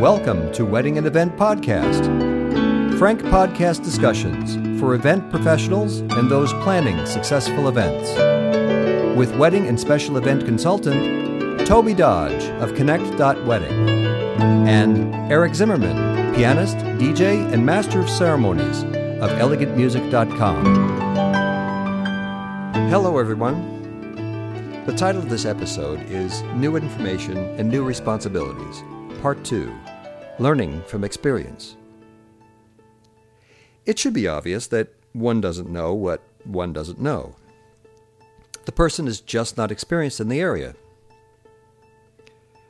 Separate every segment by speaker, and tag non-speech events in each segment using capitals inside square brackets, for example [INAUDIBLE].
Speaker 1: Welcome to Wedding and Event Podcast. Frank podcast discussions for event professionals and those planning successful events. With wedding and special event consultant Tobey Dodge of Connect.Wedding and Eric Zimmermann, pianist, DJ, and master of ceremonies of ElegantMusic.com. Hello, everyone. The title of this episode is New Information and New Responsibilities, Part 2 Learning from Experience. It should be obvious that one doesn't know what one doesn't know. The person is just not experienced in the area.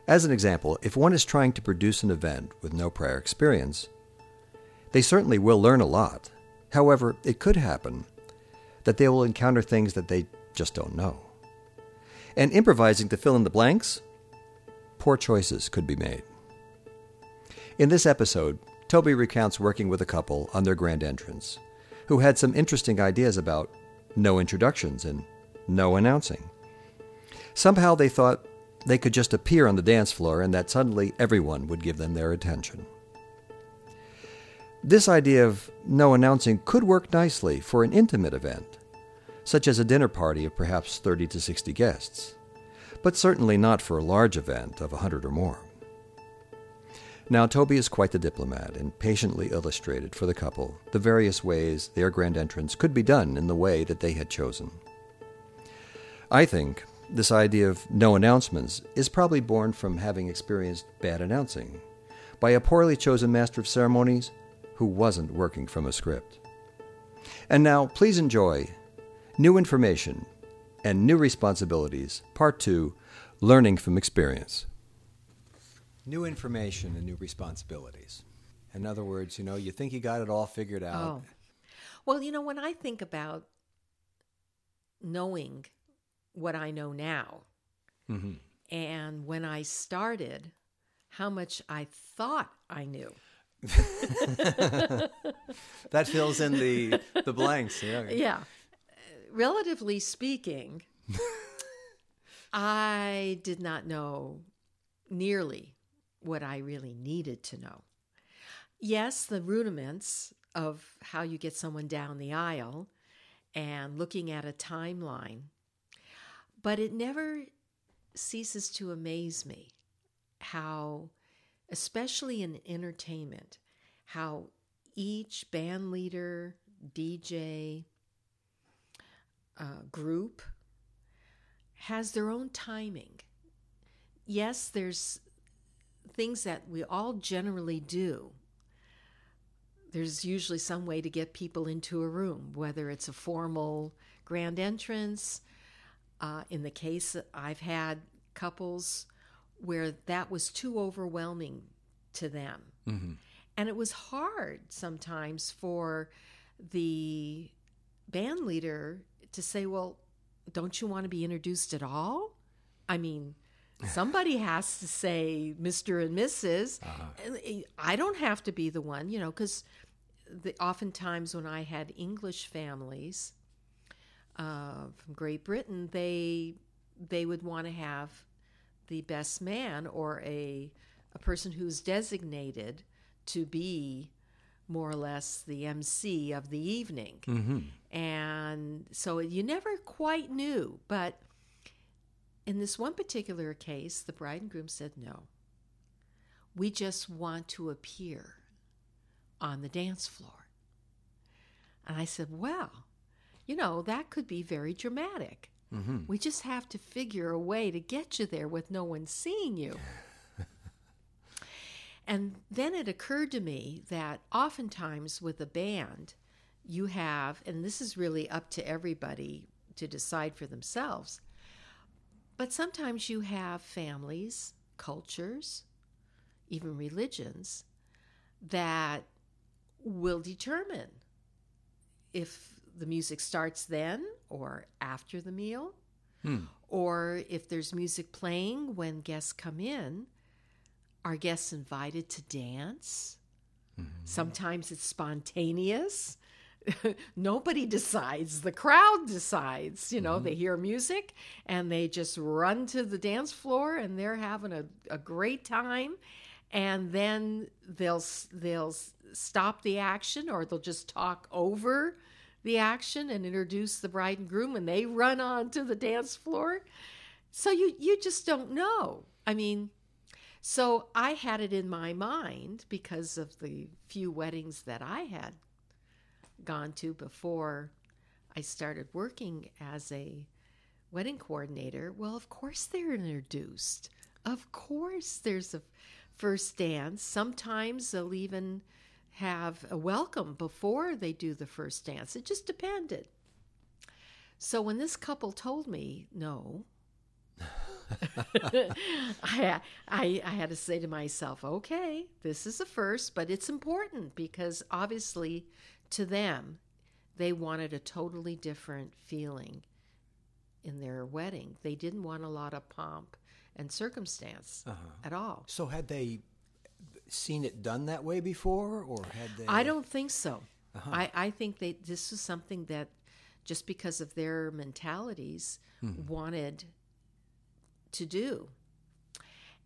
Speaker 1: As an example, if one is trying to produce an event with no prior experience, they certainly will learn a lot. However, it could happen that they will encounter things that they just don't know. And improvising to fill in the blanks, poor choices could be made. In this episode, Tobey recounts working with a couple on their grand entrance, who had some interesting ideas about no introductions and no announcing. Somehow they thought they could just appear on the dance floor and that suddenly everyone would give them their attention. This idea of no announcing could work nicely for an intimate event, such as a dinner party of perhaps 30 to 60 guests, but certainly not for a large event of 100 or more. Now, Tobey is quite the diplomat and patiently illustrated for the couple the various ways their grand entrance could be done in the way that they had chosen. I think this idea of no announcements is probably born from having experienced bad announcing by a poorly chosen master of ceremonies who wasn't working from a script. And now, please enjoy New Information and New Responsibilities, Part 2 Learning from Experience. New information and new responsibilities. In other words, you know, you think you got it all figured out.
Speaker 2: Oh. Well, you know, when I think about knowing what I know now,
Speaker 1: Mhm.
Speaker 2: and when I started, how much I thought I knew. [LAUGHS]
Speaker 1: That fills in the, the blanks. Yeah.
Speaker 2: Yeah. Relatively speaking, [LAUGHS] I did not know nearly what I really needed to know. Yes, the rudiments of how you get someone down the aisle and looking at a timeline, but it never ceases to amaze me how, especially in entertainment, how each band leader, DJ, uh, group has their own timing. Yes, there's things that we all generally do. There's usually some way to get people into a room, whether it's a formal grand entrance. Uh, in the case, I've had couples where that was too overwhelming to them.
Speaker 1: Mhm.
Speaker 2: And it was hard sometimes for the band leader to say, Well, don't you want to be introduced at all? I mean, somebody has to say Mr. and missus And I don't have to be the one, you know, because the, oftentimes when I had English families uh, from Great Britain, they they would want to have the best man or a a person who's designated to be more or less the MC of the evening.
Speaker 1: Mhm.
Speaker 2: And so you never quite knew. But in this one particular case, the bride and groom said, no. We just want to appear on the dance floor. And I said, well, you know, that could be very dramatic.
Speaker 1: Mhm.
Speaker 2: We just have to figure a way to get you there with no one seeing you. [LAUGHS] and then it occurred to me that oftentimes with a band, you have, and this is really up to everybody to decide for themselves, but sometimes you have families, cultures, even religions that will determine if the music starts then or after the meal,
Speaker 1: Hmm.
Speaker 2: or if there's music playing when guests come in. Are guests invited to dance? Sometimes it's spontaneous. [LAUGHS] Nobody decides. The crowd decides. You know, they mm-hmm. hear music and they just run to the dance floor and they're having a, a great time. and then they'll they'll stop the action or they'll just talk over the action and introduce the bride and groom and they run on to the dance floor so you you just don't know i mean so i had it in my mind because of the few weddings that i had gone to before i started working as a wedding coordinator well of course they're introduced. Of course there's a first dance. Sometimes they'll even have a welcome before they do the first dance. It just depended. So when this couple told me no [LAUGHS] I, I, I had to say to myself, okay, this is a first, but it's important because obviously to them, they wanted a totally different feeling in their wedding. They didn't want a lot of pomp and circumstance uh-huh. at all.
Speaker 3: So had they seen it done that way before, or had they?
Speaker 2: I don't think so. Uh-huh. I, I think they this was something that just because of their mentalities mm-hmm. wanted to do.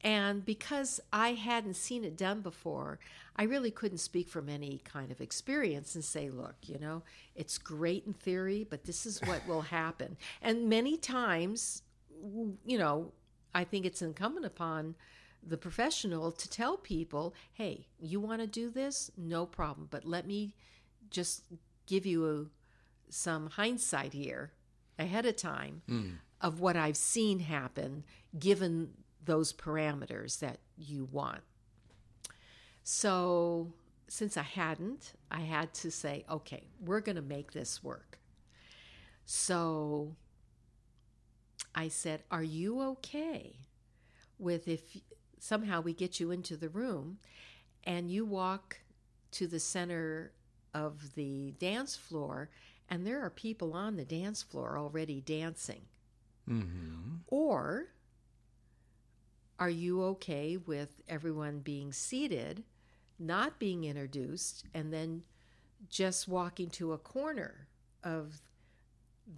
Speaker 2: And because I hadn't seen it done before, I really couldn't speak from any kind of experience and say, look, you know, it's great in theory, but this is what will [LAUGHS] happen. And many times, you know, I think it's incumbent upon the professional to tell people, hey, you want to do this? No problem. But let me just give you a, some hindsight here ahead of time hmm. of what I've seen happen given those parameters that you want. So, since I hadn't, I had to say, okay, we're going to make this work. So, I said, Are you okay with if somehow we get you into the room and you walk to the center of the dance floor and there are people on the dance floor already dancing?
Speaker 3: Mm-hmm.
Speaker 2: Or are you okay with everyone being seated, not being introduced, and then just walking to a corner of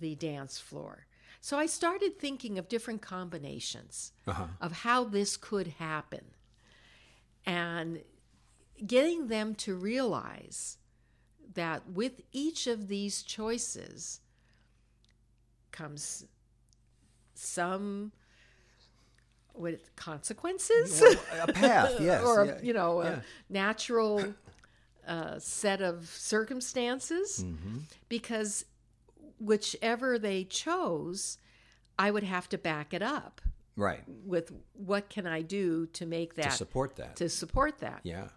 Speaker 2: the dance floor? So I started thinking of different combinations
Speaker 3: Uh-huh.
Speaker 2: of how this could happen and getting them to realize that with each of these choices comes some what consequences
Speaker 3: a path, [LAUGHS] yes,
Speaker 2: or
Speaker 3: yeah,
Speaker 2: you know
Speaker 3: yeah.
Speaker 2: a natural uh, set of circumstances
Speaker 3: Mm-hmm.
Speaker 2: because whichever they chose i would have to back it up
Speaker 3: Right.
Speaker 2: with what can i do to make that
Speaker 3: To support that.
Speaker 2: to support that
Speaker 3: yeah.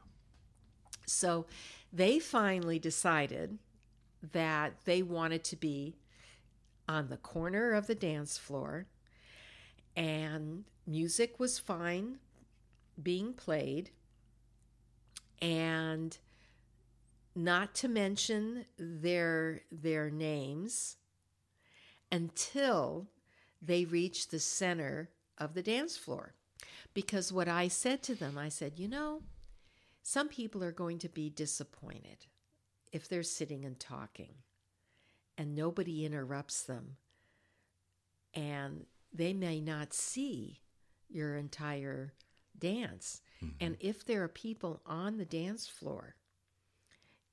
Speaker 2: so they finally decided that they wanted to be on the corner of the dance floor, and music was fine being played, and not to mention their their names until they reached the center of the dance floor. Because what I said to them, I said, you know, some people are going to be disappointed if they're sitting and talking and nobody interrupts them and they may not see your entire dance. And if there are people on the dance floor,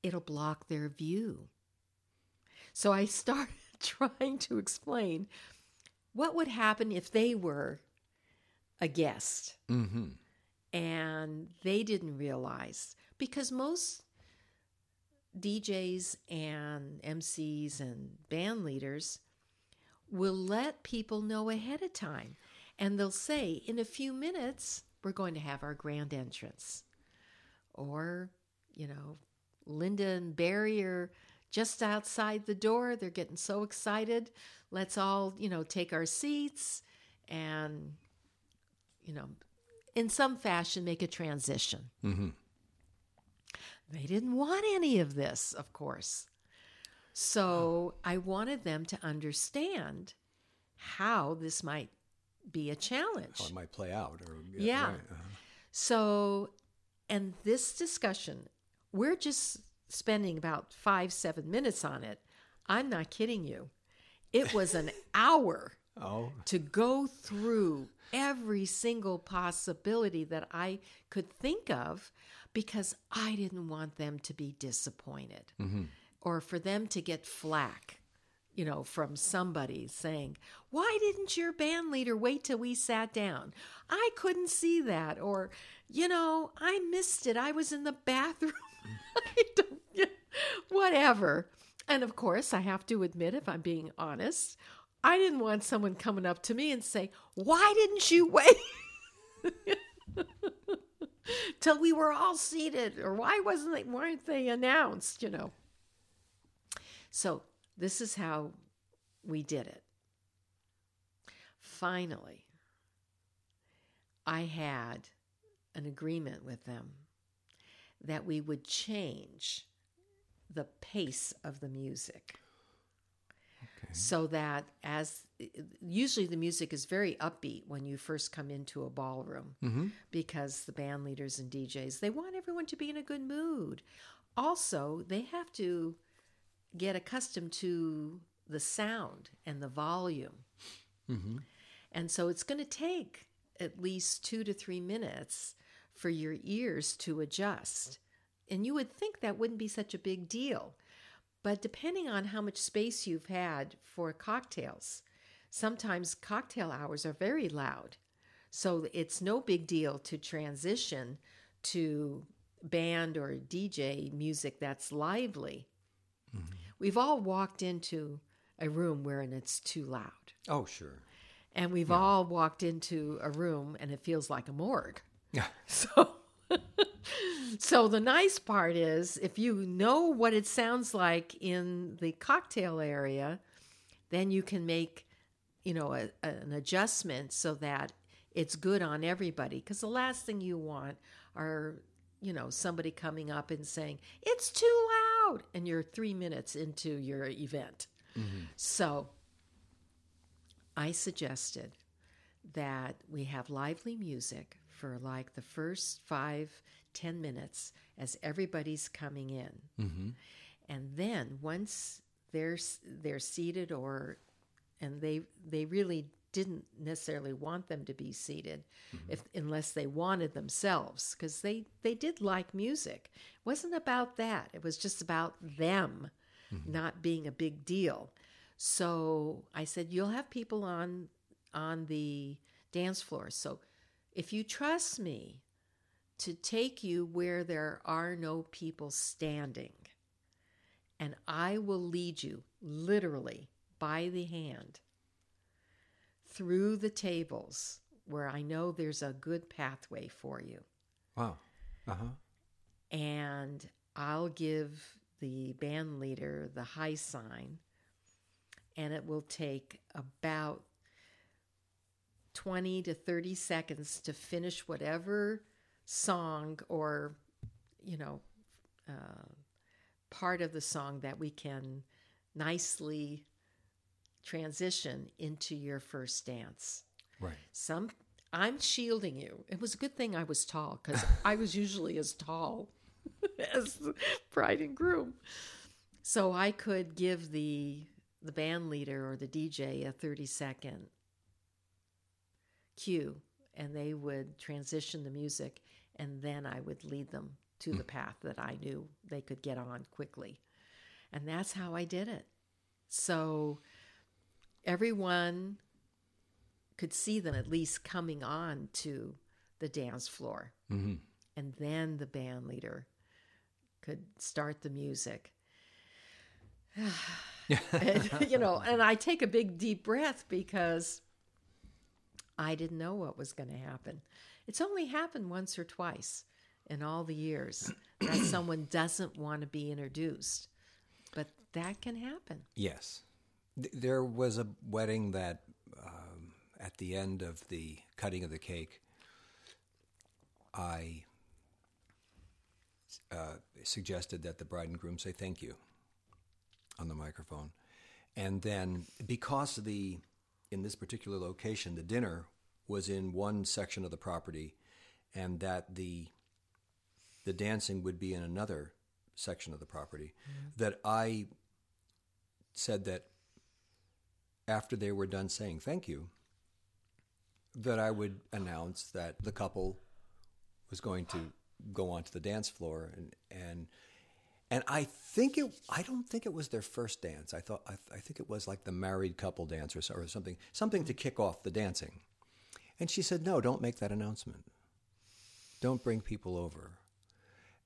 Speaker 2: it'll block their view. So I [LAUGHS] started trying to explain what would happen if they were a guest
Speaker 3: Mm-hmm.
Speaker 2: and they didn't realize because most DJs and MCs and band leaders will let people know ahead of time. And they'll say in a few minutes we're going to have our grand entrance. Or you know Linda and Barry are just outside the door. They're getting so excited. Let's all you know take our seats and you know in some fashion make a transition.
Speaker 3: Mm-hmm.
Speaker 2: they didn't want any of this, of course. So I wanted them to understand how this might be a challenge.
Speaker 3: How it might play out. Or,
Speaker 2: Yeah.
Speaker 3: right, uh-huh.
Speaker 2: So, and this discussion, we're just spending about five, seven minutes on it. I'm not kidding you. It was an [LAUGHS] hour
Speaker 3: Oh.
Speaker 2: to go through every single possibility that I could think of because I didn't want them to be disappointed or for them to get flack, you know, from somebody saying, Why didn't your band leader wait till we sat down? I couldn't see that. Or, you know, I missed it. I was in the bathroom. [LAUGHS] Whatever. And of course, I have to admit, if I'm being honest, I didn't want someone coming up to me and say, Why didn't you wait? [LAUGHS] Till we were all seated, or why wasn't they, weren't they announced? You know. So this is how we did it. Finally, I had an agreement with them that we would change the pace of the music so that as usually the music is very upbeat when you first come into a ballroom mm-hmm. because the band leaders and DJs they want everyone to be in a good mood. Also, they have to get accustomed to the sound and the volume. Mm-hmm. And so it's going to take at least 2 to 3 minutes for your ears to adjust. And you would think that wouldn't be such a big deal. But depending on how much space you've had for cocktails, sometimes cocktail hours are very loud. So it's no big deal to transition to band or DJ music that's lively. We've all walked into a room wherein it's too loud.
Speaker 1: Oh, sure.
Speaker 2: And we've all walked into a room and it feels like a morgue.
Speaker 1: Yeah. [LAUGHS]
Speaker 2: So [LAUGHS] So the nice part is if you know what it sounds like in the cocktail area, then you can make, you know, a, an adjustment so that it's good on everybody because the last thing you want are, you know, somebody coming up and saying, "It's too loud." And you're 3 minutes into your event. So I suggested that we have lively music for like the first five, ten minutes as everybody's coming in. Mm-hmm. And then once they're they're seated or and they they really didn't necessarily want them to be seated mm-hmm. if unless they wanted themselves because they they did like music. It wasn't about that. It was just about them mm-hmm. not being a big deal. So i said you'll have people on on the dance floor. So if you trust me to take you where there are no people standing and I will lead you literally by the hand through the tables where I know there's a good pathway for you.
Speaker 1: Wow. Uh huh.
Speaker 2: And I'll give the band leader the high sign, and it will take about 20 to 30 seconds to finish whatever song or, you know, uh, part of the song that we can nicely transition into your first dance.
Speaker 1: Right.
Speaker 2: Some I'm shielding you. It was a good thing I was tall because I was usually as tall [LAUGHS] as the bride and groom. So I could give the the band leader or the DJ a 30 second cue and they would transition the music and then I would lead them to the mm. path that I knew they could get on quickly. And that's how I did it. So everyone could see them at least coming on to the dance floor.
Speaker 1: Mm-hmm.
Speaker 2: And then the band leader could start the music. [SIGHS] And, you know, and I take a big deep breath because I didn't know what was going to happen. It's only happened once or twice in all the years that someone doesn't want to be introduced. But that can happen.
Speaker 1: Yes. Th- There was a wedding that, um, at the end of the cutting of the cake, I uh, suggested that the bride and groom say thank you on the microphone. And then, because the in this particular location, the dinner was in one section of the property, and that the the dancing would be in another section of the property, that I said that after they were done saying thank you, that I would announce that the couple was going to go onto the dance floor, and and and I think it. I don't think it was their first dance. I thought. I, I think it was like the married couple dance or, or something. Something to kick off the dancing. And she said, "No, don't make that announcement. Don't bring people over."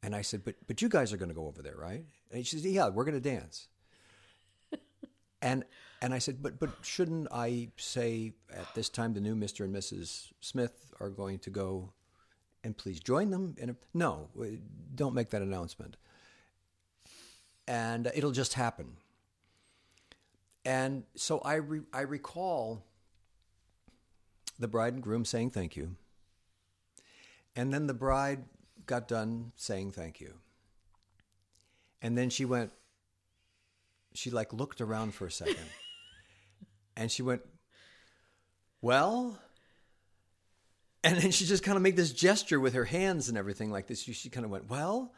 Speaker 1: And I said, "But but you guys are going to go over there, right?" And she said, "Yeah, we're going to dance." And and I said, "But but shouldn't I say at this time the new Mr. and Mrs. Smith are going to go and please join them?" No, don't make that announcement. And it'll just happen. And so I re- I recall the bride and groom saying thank you. And then the bride got done saying thank you. And then she went, she like looked around for a second. [LAUGHS] and she went, well, and then she just kind of made this gesture with her hands and everything like this. She, she kind of went, well,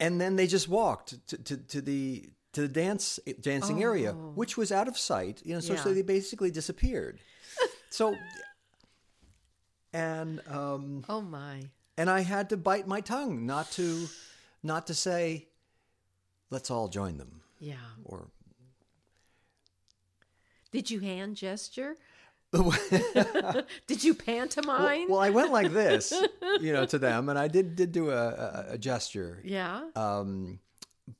Speaker 1: and then they just walked to, to, to the to the dance dancing area, which was out of sight. You know, so, so they basically disappeared. so, and um,
Speaker 2: Oh my.
Speaker 1: and I had to bite my tongue not to not to say, let's all join them,
Speaker 2: Yeah.
Speaker 1: or
Speaker 2: Did you hand gesture? [LAUGHS] Did you pantomime?
Speaker 1: well, I went like this, [LAUGHS] you know, to them, and I did did do a, a, a gesture.
Speaker 2: yeah.
Speaker 1: um,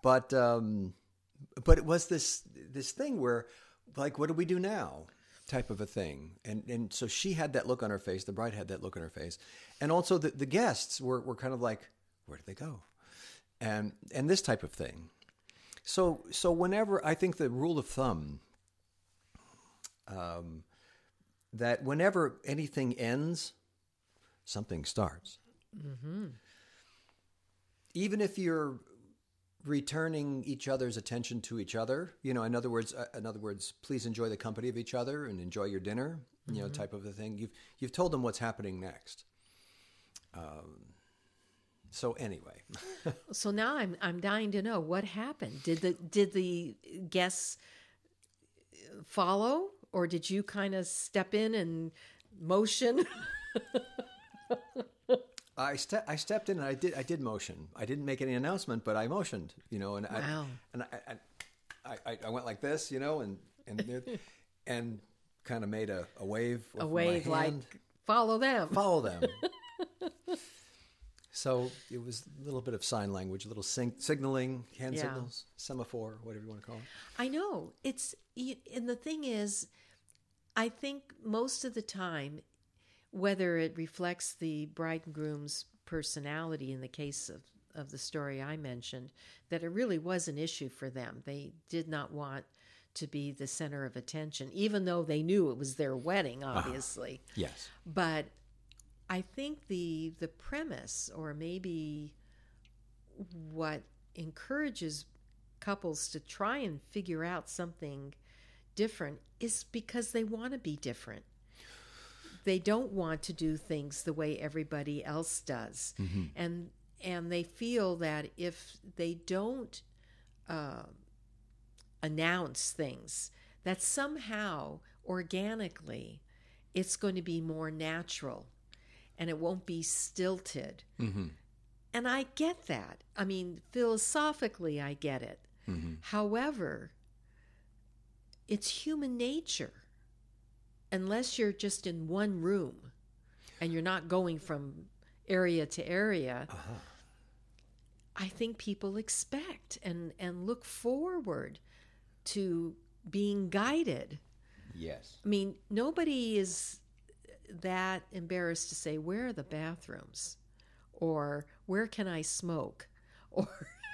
Speaker 1: but um, but it was this this thing where like what do we do now type of a thing and and so she had that look on her face the bride had that look on her face and also the, the guests were, were kind of like where did they go and and this type of thing so so whenever i think the rule of thumb um, that whenever anything ends something starts. Even if you're returning each other's attention to each other you know in other words uh, in other words please enjoy the company of each other and enjoy your dinner you know type of a thing. You've you've told them what's happening next. Um, so anyway [LAUGHS]
Speaker 2: So now I'm I'm dying to know what happened. Did the did the guests follow, or did you kind of step in and motion? [LAUGHS]
Speaker 1: I ste- I stepped in and I did I did motion. I didn't make any announcement, but I motioned, you know, and
Speaker 2: Wow.
Speaker 1: I and I, I, I, went like this, you know, and and there- [LAUGHS] and kind of made a, a wave with
Speaker 2: A wave like follow them.
Speaker 1: follow them. So it was a little bit of sign language, a little sing- signaling, hand
Speaker 2: Yeah.
Speaker 1: signals, semaphore, whatever you want to call it.
Speaker 2: I know it's and the thing is, I think most of the time, whether it reflects the bride and groom's personality in the case of of the story I mentioned, that it really was an issue for them. They did not want to be the center of attention, even though they knew it was their wedding, uh-huh. obviously.
Speaker 1: Yes.
Speaker 2: But I think the the premise, or maybe what encourages couples to try and figure out something different, is because they want to be different. They don't want to do things the way everybody else does, and and they feel that if they don't uh, announce things, that somehow organically it's going to be more natural and it won't be stilted. Mm-hmm. And I get that. I mean, philosophically, I get it. Mm-hmm. However, it's human nature. Unless you're just in one room and you're not going from area to area, uh-huh. I think people expect and, and look forward to being guided.
Speaker 1: Yes.
Speaker 2: I mean, nobody is that embarrassed to say, Where are the bathrooms? Or where can I smoke? Or,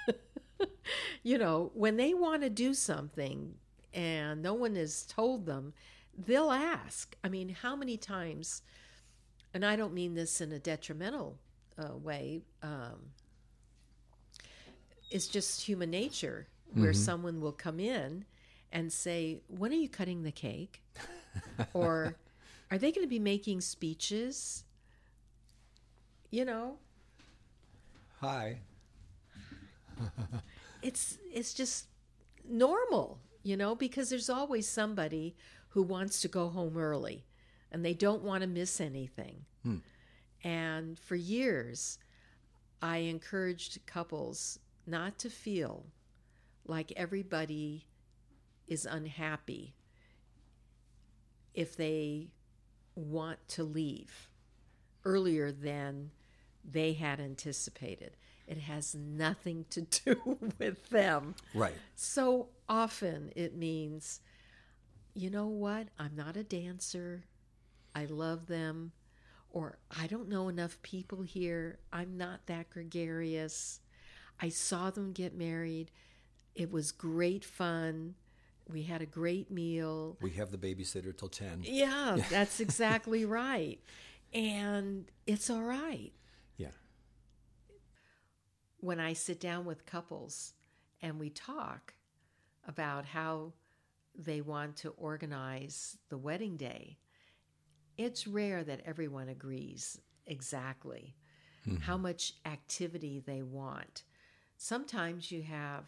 Speaker 2: [LAUGHS] you know, when they want to do something and no one has told them, they'll ask. I mean, how many times, and I don't mean this in a detrimental uh, way, um, it's just human nature where someone will come in and say, When are you cutting the cake? or are they going to be making speeches? You know,
Speaker 1: Hi. [LAUGHS]
Speaker 2: it's it's just normal, you know, because there's always somebody who wants to go home early and they don't want to miss anything. Hmm. And for years, I encouraged couples not to feel like everybody is unhappy if they want to leave earlier than they had anticipated. It has nothing to do [LAUGHS] with them.
Speaker 1: Right.
Speaker 2: So often it means, you know what? I'm not a dancer. I love them. Or I don't know enough people here. I'm not that gregarious. I saw them get married. It was great fun. We had a great meal.
Speaker 1: We have the babysitter till 10.
Speaker 2: Yeah, [LAUGHS] that's exactly right. And it's all right.
Speaker 1: Yeah.
Speaker 2: when I sit down with couples and we talk about how they want to organize the wedding day, it's rare that everyone agrees exactly mm-hmm. how much activity they want. Sometimes you have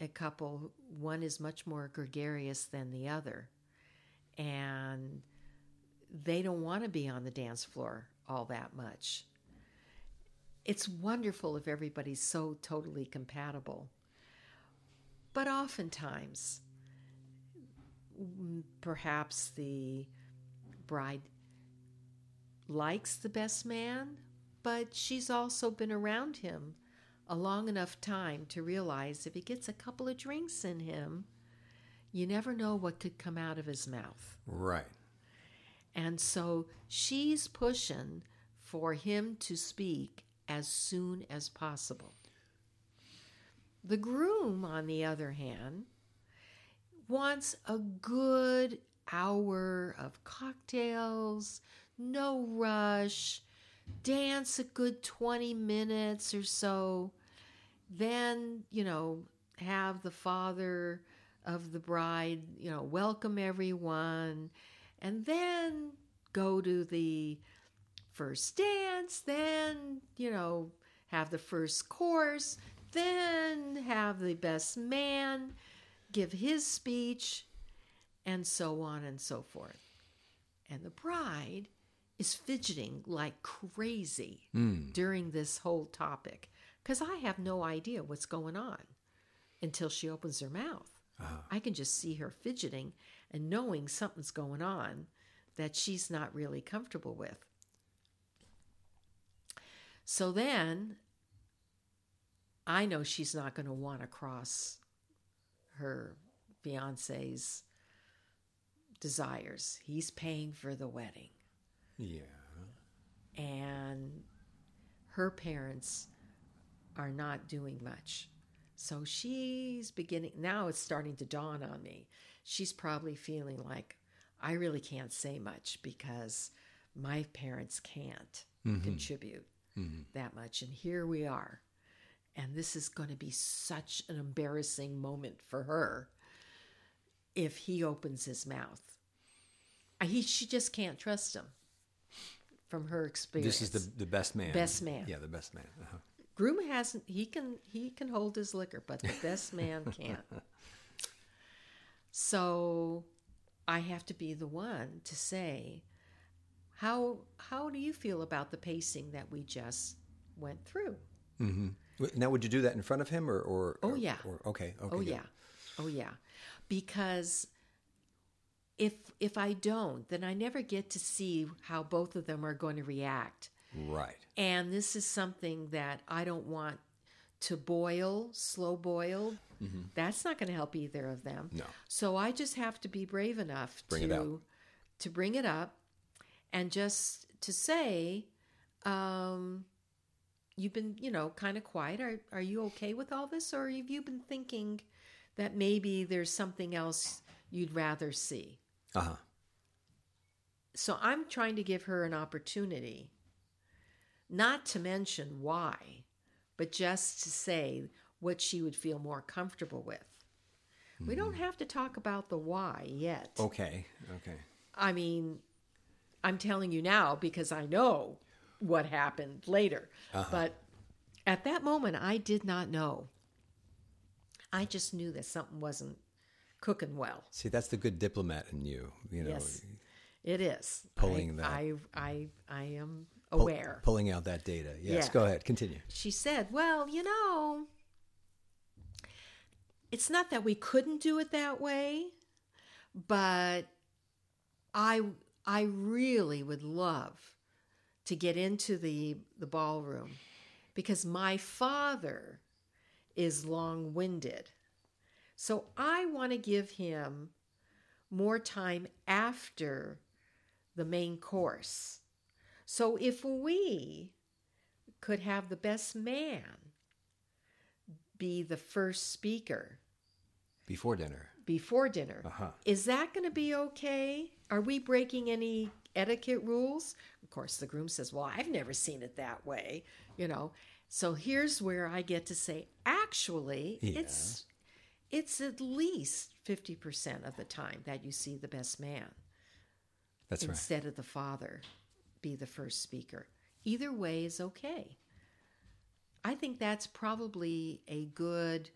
Speaker 2: a couple, one is much more gregarious than the other, and they don't want to be on the dance floor all that much it's wonderful if everybody's so totally compatible. But oftentimes, mm, perhaps the bride likes the best man, but she's also been around him a long enough time to realize if he gets a couple of drinks in him, you never know what could come out of his mouth.
Speaker 1: Right.
Speaker 2: And so she's pushing for him to speak as soon as possible. The groom, on the other hand, wants a good hour of cocktails, no rush, dance a good 20 minutes or so, then, you know, have the father of the bride, you know, welcome everyone, and then go to the first dance, then, you know, have the first course, then have the best man give his speech, and so on and so forth. And the bride is fidgeting like crazy hmm. during this whole topic because I have no idea what's going on until she opens her mouth. Uh-huh. I can just see her fidgeting and knowing something's going on that she's not really comfortable with. So then I know she's not going to want to cross her fiance's desires. He's paying for the wedding.
Speaker 1: Yeah.
Speaker 2: and her parents are not doing much. So she's beginning, now it's starting to dawn on me. She's probably feeling like, I really can't say much because my parents can't mm-hmm. contribute mm-hmm. that much. And here we are. And this is going to be such an embarrassing moment for her if he opens his mouth. He, she just can't trust him from her experience.
Speaker 1: This is the, the best man.
Speaker 2: Best man.
Speaker 1: Yeah, the best man. Uh-huh.
Speaker 2: groom hasn't he can he can hold his liquor but the [LAUGHS] best man can't so i have to be the one to say how how do you feel about the pacing that we just went through
Speaker 1: W- Now, would you do that in front of him or? or
Speaker 2: Oh,
Speaker 1: or-
Speaker 2: yeah.
Speaker 1: Or, okay. Okay.
Speaker 2: oh
Speaker 1: good.
Speaker 2: yeah oh yeah because if if i don't then i never get to see how both of them are going to react
Speaker 1: Right.
Speaker 2: And this is something that I don't want to boil, slow boil. That's not going to help either of them.
Speaker 1: No.
Speaker 2: So I just have to be brave enough
Speaker 1: Bring
Speaker 2: to to bring it up and just to say um you've been, you know, kind of quiet. Are are you okay with all this or have you been thinking that maybe there's something else you'd rather see?
Speaker 1: Uh huh.
Speaker 2: So I'm trying to give her an opportunity, not to mention why, but just to say what she would feel more comfortable with. We don't have to talk about the why yet.
Speaker 1: Okay. Okay.
Speaker 2: I mean, I'm telling you now because I know what happened later. But at that moment, I did not know. I just knew that something wasn't cooking well.
Speaker 1: See, that's the good diplomat in you. You know,
Speaker 2: Yes, it is.
Speaker 1: Pulling
Speaker 2: I,
Speaker 1: that.
Speaker 2: I, I, I am
Speaker 1: pull-
Speaker 2: aware.
Speaker 1: pulling out that data. Yes,
Speaker 2: Yeah.
Speaker 1: go ahead, continue.
Speaker 2: she said, Well, you know, it's not that we couldn't do it that way, but I I really would love to get into the the ballroom because my father is long-winded. So I want to give him more time after the main course. So if we could have the best man be the first speaker
Speaker 1: Before dinner.
Speaker 2: before dinner.
Speaker 1: Uh-huh.
Speaker 2: Is that going to be okay? Are we breaking any etiquette rules? Of course, the groom says, Well, I've never seen it that way, you know. So here's where I get to say, actually,
Speaker 1: Yeah.
Speaker 2: it's it's at least 50% of the time that you see the best man
Speaker 1: That's right.
Speaker 2: instead of the father be the first speaker. Either way is okay. I think that's probably a good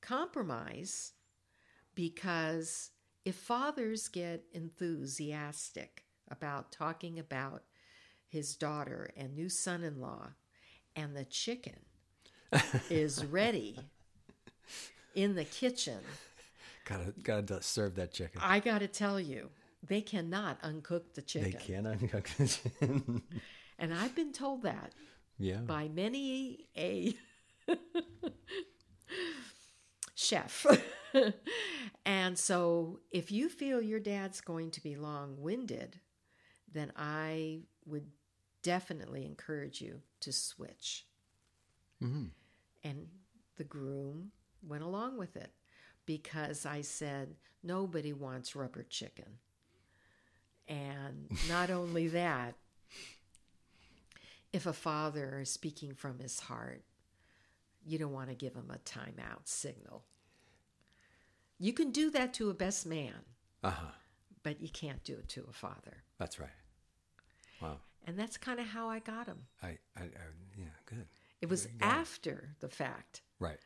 Speaker 2: compromise because if fathers get enthusiastic about talking about his daughter and new son in law, and the chicken [LAUGHS] is ready in the kitchen,
Speaker 1: Gotta gotta serve that chicken.
Speaker 2: I got to tell you, they cannot uncook the chicken.
Speaker 1: They can uncook the chicken. [LAUGHS]
Speaker 2: And I've been told that
Speaker 1: yeah.
Speaker 2: by many a [LAUGHS] chef. [LAUGHS] and so if you feel your dad's going to be long-winded, then I would definitely encourage you to switch.
Speaker 1: hmm
Speaker 2: And the groom went along with it because I said, nobody wants rubber chicken. And not [LAUGHS] only that, if a father is speaking from his heart, you don't want to give him a timeout signal. You can do that to a best man,
Speaker 1: Uh huh.
Speaker 2: but you can't do it to a father.
Speaker 1: That's right. Wow.
Speaker 2: And that's kind of how I got him.
Speaker 1: I, I, I yeah, good.
Speaker 2: It was after the fact
Speaker 1: Right.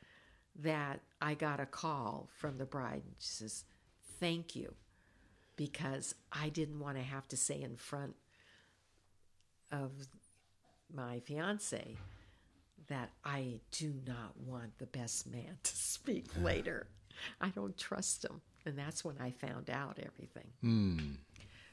Speaker 2: That I got a call from the bride. And she says, Thank you, because I didn't want to have to say in front of my fiance that I do not want the best man to speak later. I don't trust him. And that's when I found out everything.
Speaker 1: Hmm.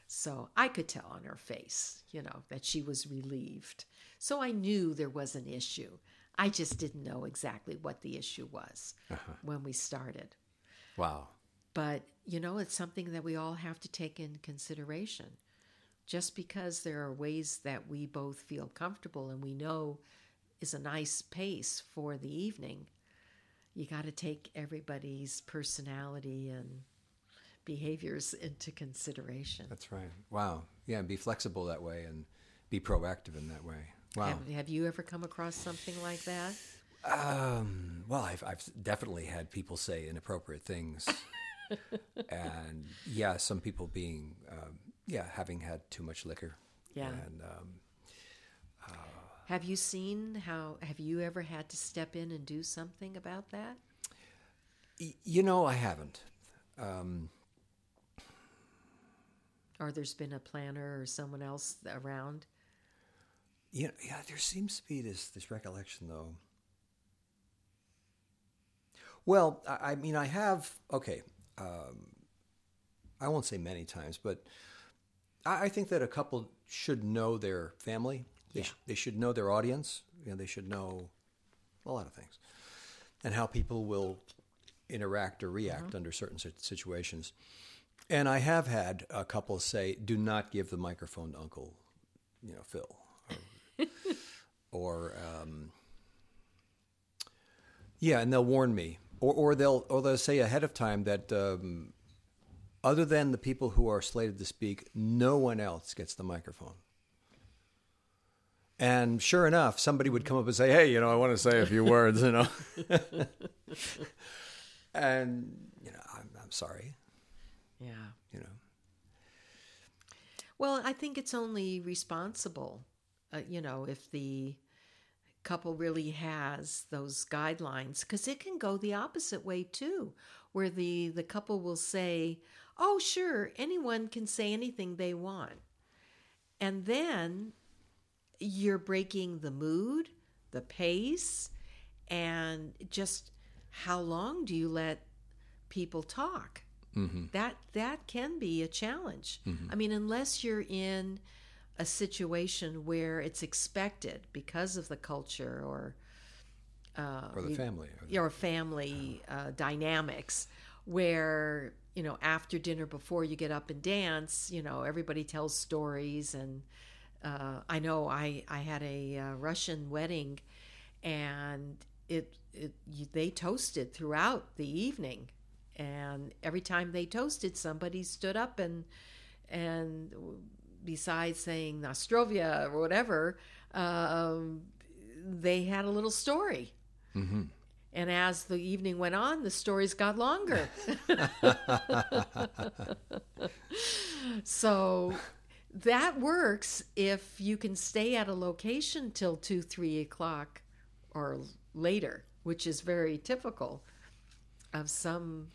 Speaker 2: So I could tell on her face, you know, that she was relieved. So I knew there was an issue. I just didn't know exactly what the issue was uh-huh. when we started.
Speaker 1: Wow.
Speaker 2: But, you know, it's something that we all have to take in consideration. Just because there are ways that we both feel comfortable and we know is a nice pace for the evening, you got to take everybody's personality and behaviors into consideration.
Speaker 1: That's right. Wow. Yeah, and be flexible that way and be proactive in that way. Wow.
Speaker 2: Have, have you ever come across something like that?
Speaker 1: Um, well, I've, I've definitely had people say inappropriate things. [LAUGHS] and yeah, some people being, um, yeah, having had too much liquor.
Speaker 2: Yeah.
Speaker 1: And um,
Speaker 2: Have you seen how, have you ever had to step in and do something about that?
Speaker 1: you know, I haven't. Um,
Speaker 2: Or there's been a planner or someone else around?
Speaker 1: You know, yeah, there seems to be this, this recollection though. Well, I, I mean, I have, okay, um, I won't say many times, but I, I think that a couple should know their family. They, sh- they should know their audience. You know, they should know a lot of things and how people will interact or react under certain situations. And I have had a couple say, "Do not give the microphone to Uncle, you know, Phil," [LAUGHS] or, um, yeah, and they'll warn me, or or they'll or they'll say ahead of time that um, other than the people who are slated to speak, no one else gets the microphone. And sure enough, somebody would come up and say, "Hey, you know, I want to say a few words," you know. [LAUGHS] and you know, I'm, I'm sorry,
Speaker 2: Yeah.
Speaker 1: you know.
Speaker 2: Well, I think it's only responsible, uh, you know, if the couple really has those guidelines because it can go the opposite way too, where the the couple will say, "Oh, sure, anyone can say anything they want," and then you're breaking the mood, the pace, and just how long do you let people talk? That that can be a challenge. I mean, unless you're in a situation where it's expected because of the culture or uh,
Speaker 1: Or the family. or the-
Speaker 2: family uh, dynamics where you know after dinner before you get up and dance you know everybody tells stories and uh, i know i i had a uh, russian wedding and it it you, they toasted throughout the evening and every time they toasted somebody stood up and and besides saying nostrovia or whatever um, they had a little story and as the evening went on, the stories got longer. [LAUGHS] so that works if you can stay at a location till two, three o'clock or later, which is very typical of some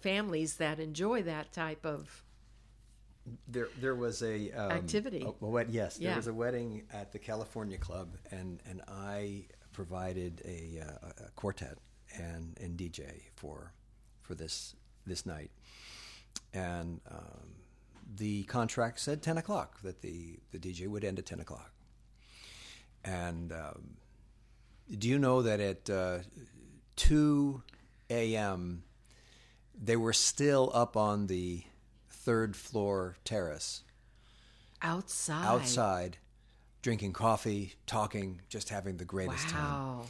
Speaker 2: families that enjoy that type of.
Speaker 1: There, there was a um,
Speaker 2: Activity.
Speaker 1: A, a wed- yes, there was a wedding at the California Club, and and I provided a, uh, a- quartet and and DJ for for this this night, and um, the contract said ten o'clock that the the DJ would end at ten o'clock, and um, do you know that at uh, two a.m. they were still up on the third floor terrace
Speaker 2: Outside.
Speaker 1: outside drinking coffee talking just having the greatest time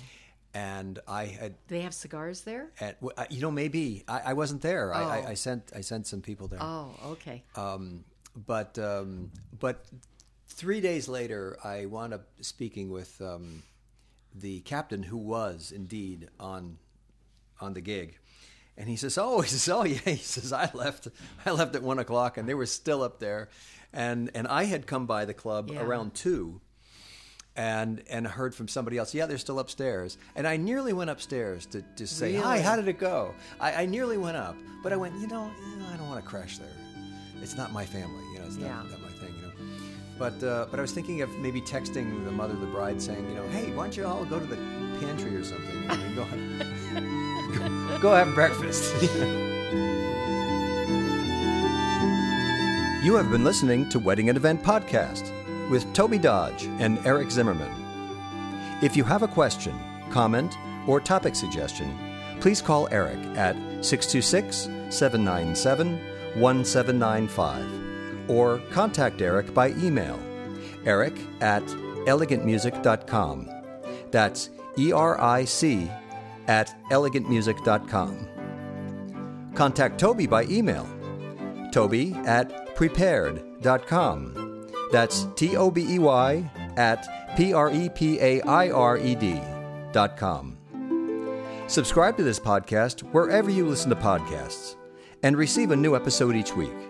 Speaker 1: and i had
Speaker 2: they have cigars there?
Speaker 1: at, uh, you know maybe i, I wasn't there I,
Speaker 2: Oh.
Speaker 1: I, I sent i sent some people there
Speaker 2: Oh, okay.
Speaker 1: um, but um, but three days later, I wound up speaking with um, the captain who was indeed on on the gig, and he says, "Oh, [LAUGHS] he says, oh yeah," he says, "I left, I left at one o'clock, and they were still up there, and and I had come by the club
Speaker 2: Yeah.
Speaker 1: around two, And and heard from somebody else. Yeah, they're still upstairs. And I nearly went upstairs to, to say, "Hi, how did it go?" I, I nearly went up, but I went, you know, you know, I don't want to crash there it's not my family, you know, it's not,
Speaker 2: Yeah.
Speaker 1: not my you know. But uh, but I was thinking of maybe texting the mother of the bride saying, you know, hey, why don't you all go to the pantry or something go, go, [LAUGHS] go have breakfast. [LAUGHS] you have been listening to Wedding and Event Podcast with Tobey Dodge and Eric Zimmermann. If you have a question, comment, or topic suggestion, please call Eric at 626 797 1795 or contact Eric by email eric at elegantmusic.com. That's E R I C at elegantmusic.com. Contact Tobey by email tobey at prepaired.com. That's T O B E Y at P R E P A I R E D dot. Subscribe to this podcast wherever you listen to podcasts and receive a new episode each week.